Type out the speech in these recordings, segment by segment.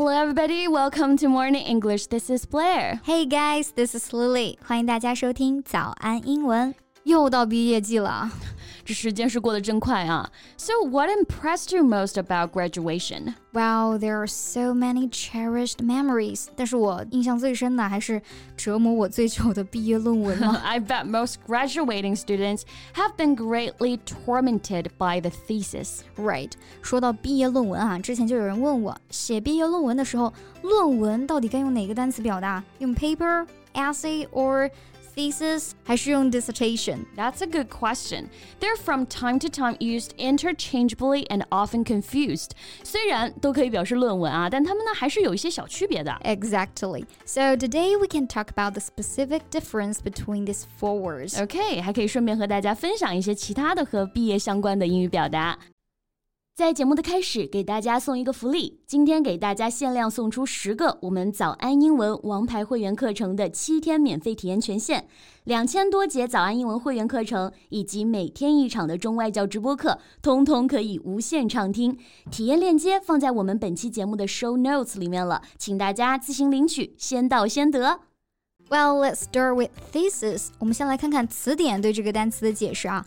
Hello, everybody. Welcome to Morning English. This is Blair. Hey guys, this is Lily. 欢迎大家收听早安英文。又到毕业季了。 这时间是过得真快啊。So, what impressed you most about graduation? Well, there are so many cherished memories. 但是我印象最深的还是折磨我最久的毕业论文了。I bet most graduating students have been greatly tormented by the thesis. Right. 说到毕业论文啊，之前就有人问我，写毕业论文的时候，论文到底该用哪个单词表达？用 paper, essay, or thesis 还是用 dissertation? That's a good question. They're from time to time used interchangeably and often confused. 虽然都可以表示论文啊，但它们呢还是有一些小区别的。Exactly. So today we can talk about the specific difference between these four words. OK，还可以顺便和大家分享一些其他的和毕业相关的英语表达。 在节目的开始，给大家送一个福利。今天给大家限量送出十个我们早安英文王牌会员课程的七天免费体验权限，两千多节早安英文会员课程以及每天一场的中外教直播课，通通可以无限畅听。体验链接放在我们本期节目的 show notes 里面了，请大家自行领取，先到先得。Well, let's start with thesis。我们先来看看词典对这个单词的解释啊。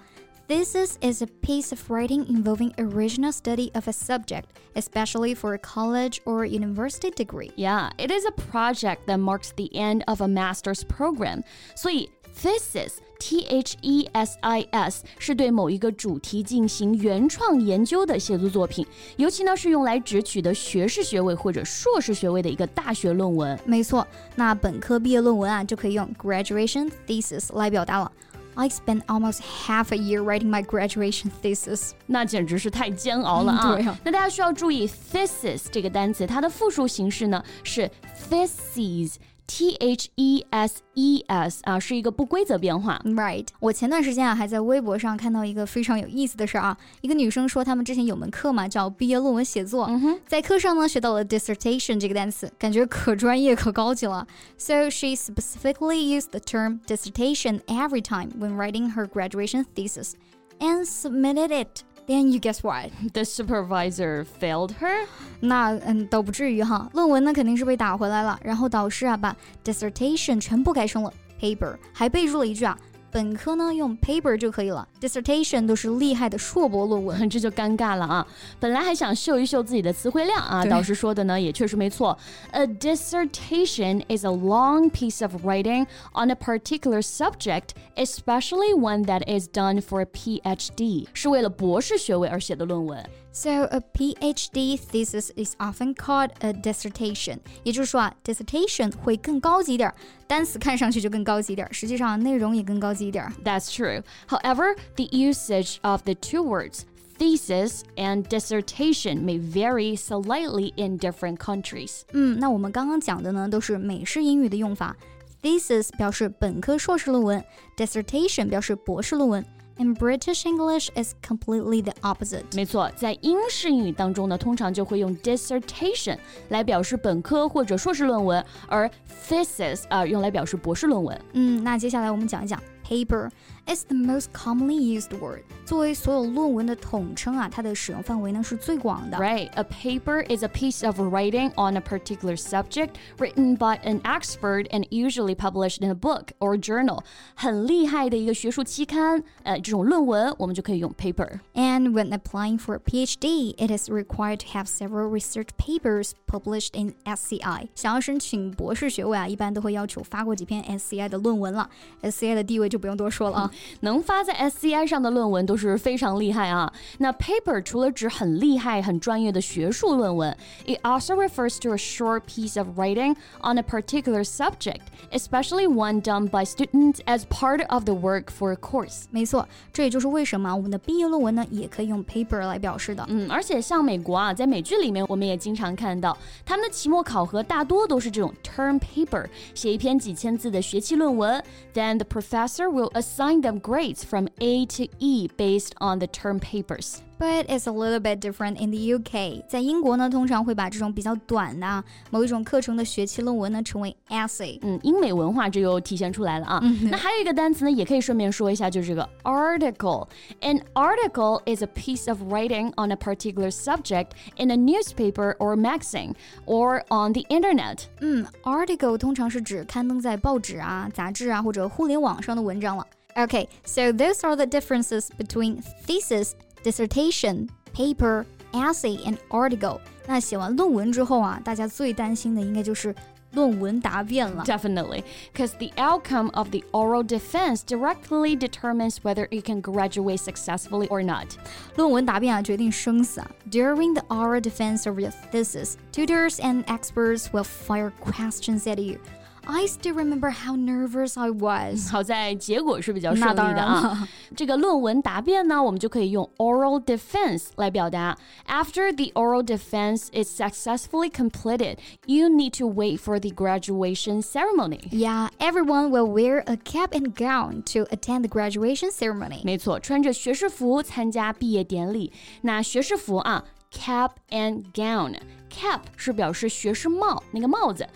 Thesis is a piece of writing involving original study of a subject, especially for a college or university degree. Yeah, it is a project that marks the end of a master's program. 所以 thesis T H E S I S 是对某一个主题进行原创研究的写作作品，尤其呢是用来只取得学士学位或者硕士学位的一个大学论文。没错，那本科毕业论文啊就可以用 graduation thesis 来表达了。 I spent almost half a year writing my graduation thesis，那简直是太煎熬了啊！对啊，那大家需要注意 thesis 这个单词，它的复数形式呢是 theses。 T H E S E S 啊，是一个不规则变化。Right，我前段时间啊还在微博上看到一个非常有意思的事儿啊，一个女生说他们之前有门课嘛，叫毕业论文写作，嗯哼，在课上呢学到了 dissertation 这个单词，感觉可专业可高级了。So she specifically used the term dissertation every time when writing her graduation thesis and submitted it. Then you guess what? The supervisor failed her. 那嗯，倒不至于哈。论文呢肯定是被打回来了，然后导师啊把 dissertation 全部改成了 paper，还备注了一句啊。本科呢用 paper 就可以了，dissertation 都是厉害的硕博论文，这就尴尬了啊！本来还想秀一秀自己的词汇量啊，导师说的呢也确实没错。A dissertation is a long piece of writing on a particular subject, especially one that is done for a PhD，是为了博士学位而写的论文。 So a PhD thesis is often called a dissertation。也就是说啊，dissertation 会更高级一点，单词看上去就更高级一点，实际上内容也更高级一点。That's true. However, the usage of the two words thesis and dissertation may vary slightly in different countries. 嗯，那我们刚刚讲的呢，都是美式英语的用法。Thesis 表示本科、硕士论文，dissertation 表示博士论文。 In British English is completely the opposite。没错，在英式英语当中呢，通常就会用 dissertation 来表示本科或者硕士论文，而 thesis 啊、呃、用来表示博士论文。嗯，那接下来我们讲一讲 paper is the most commonly used word。作为所有论文的统称啊，它的使用范围呢是最广的。Right, a paper is a piece of writing on a particular subject written by an expert and usually published in a book or journal。很厉害的一个学术期刊，呃，这种论文我们就可以用 paper。 And when applying for a PhD, it is required to have several research papers published in SCI。想要申请博士学位啊，一般都会要求发过几篇 SCI 的论文了。SCI 的地位就不用多说了啊。 能发在 SCI 上的论文都是非常厉害啊。那 paper 除了指很厉害、很专业的学术论文，it also refers to a short piece of writing on a particular subject, especially one done by students as part of the work for a course. 没错，这也就是为什么我们的毕业论文呢，也可以用 paper 来表示的。嗯，而且像美国啊，在美剧里面，我们也经常看到他们的期末考核大多都是这种 term paper，写一篇几千字的学期论文。Then the professor will assign them grades from A to E based on the term papers. But it's a little bit different in the UK。在英国呢，通常会把这种比较短的某一种课程的学期论文呢称为 essay。嗯，英美文化这又体现出来了啊。嗯、那还有一个单词呢，也可以顺便说一下，就是这个 article。An article is a piece of writing on a particular subject in a newspaper or magazine or on the internet。嗯，article 通常是指刊登在报纸啊、杂志啊或者互联网上的文章了。 Okay, so those are the differences between thesis dissertation, paper, essay and article。那写完论文之后啊，大家最担心的应该就是论文答辩了。Definitely, because the outcome of the oral defense directly determines whether you can graduate successfully or not. 论文答辩啊，决定生死啊。During the oral defense of your thesis, tutors and experts will fire questions at you. I still remember how nervous I was。好在结果是比较顺利的啊。这个论文答辩呢，我们就可以用 oral defense 来表达。After the oral defense is successfully completed, you need to wait for the graduation ceremony. Yeah, everyone will wear a cap and gown to attend the graduation ceremony. 没错，穿着学士服参加毕业典礼。那学士服啊，cap and gown。cap 是表示学士帽那个帽子。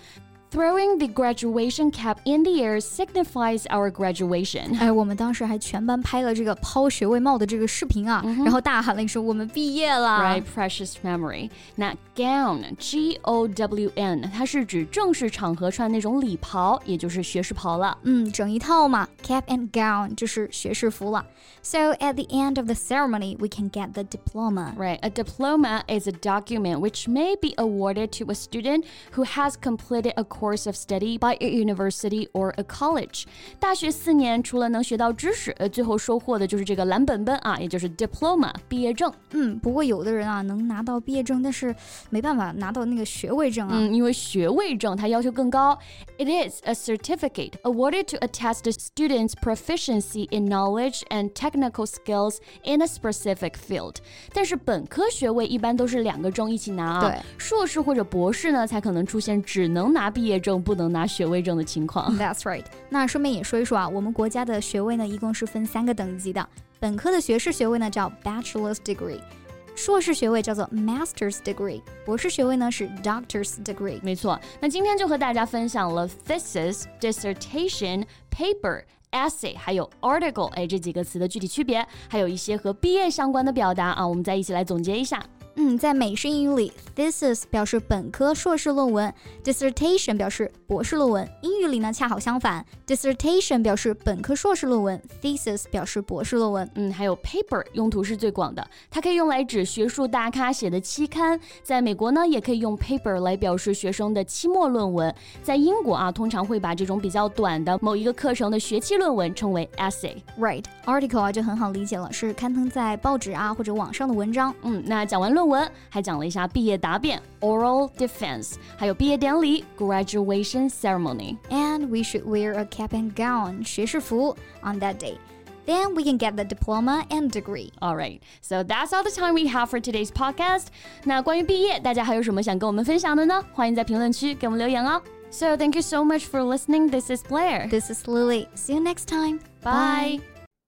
Throwing the graduation cap in the air signifies our graduation。哎，我们当时还全班拍了这个抛学位帽的这个视频啊，然后大喊了一声：“我们毕业了！” Right, precious memory. 那 gown, G O W N，它是指正式场合穿那种礼袍，也就是学士袍了。嗯，整一套嘛，cap and gown 就是学士服了。So at the end of the ceremony, we can get the diploma. Right, a diploma is a document which may be awarded to a student who has completed a course of study by a university or a college。大学四年除了能学到知识，呃，最后收获的就是这个蓝本本啊，也就是 diploma 毕业证。嗯，不过有的人啊能拿到毕业证，但是没办法拿到那个学位证啊。嗯，因为学位证它要求更高。It is a certificate awarded to attest a student's proficiency in knowledge and technical skills in a specific field。但是本科学位一般都是两个证一起拿啊。对，硕士或者博士呢，才可能出现只能拿毕业。 毕业证不能拿学位证的情况。That's right。那顺便也说一说啊，我们国家的学位呢，一共是分三个等级的。本科的学士学位呢叫 Bachelor's Degree，硕士学位叫做 Master's Degree，博士学位呢是 Doctor's Degree。没错。那今天就和大家分享了 thesis、dissertation、paper。essay 还有 article，哎，这几个词的具体区别，还有一些和毕业相关的表达啊，我们再一起来总结一下。嗯，在美式英语里，thesis 表示本科、硕士论文，dissertation 表示博士论文。英语里呢，恰好相反，dissertation 表示本科、硕士论文，thesis 表示博士论文。嗯，还有 paper 用途是最广的，它可以用来指学术大咖写的期刊。在美国呢，也可以用 paper 来表示学生的期末论文。在英国啊，通常会把这种比较短的某一个课程的学期论文称为 essay。Right，article 啊就很好理解了，是刊登在报纸啊或者网上的文章。嗯，那讲完论。文，还讲了一下毕业答辩 oral defense，还有毕业典礼 graduation ceremony。And we should wear a cap and gown 学士服 on that day. Then we can get the diploma and degree. All right, so that's all the time we have for today's podcast. 那关于毕业，大家还有什么想跟我们分享的呢？欢迎在评论区给我们留言哦。So thank you so much for listening. This is Blair. This is Lily. See you next time. Bye.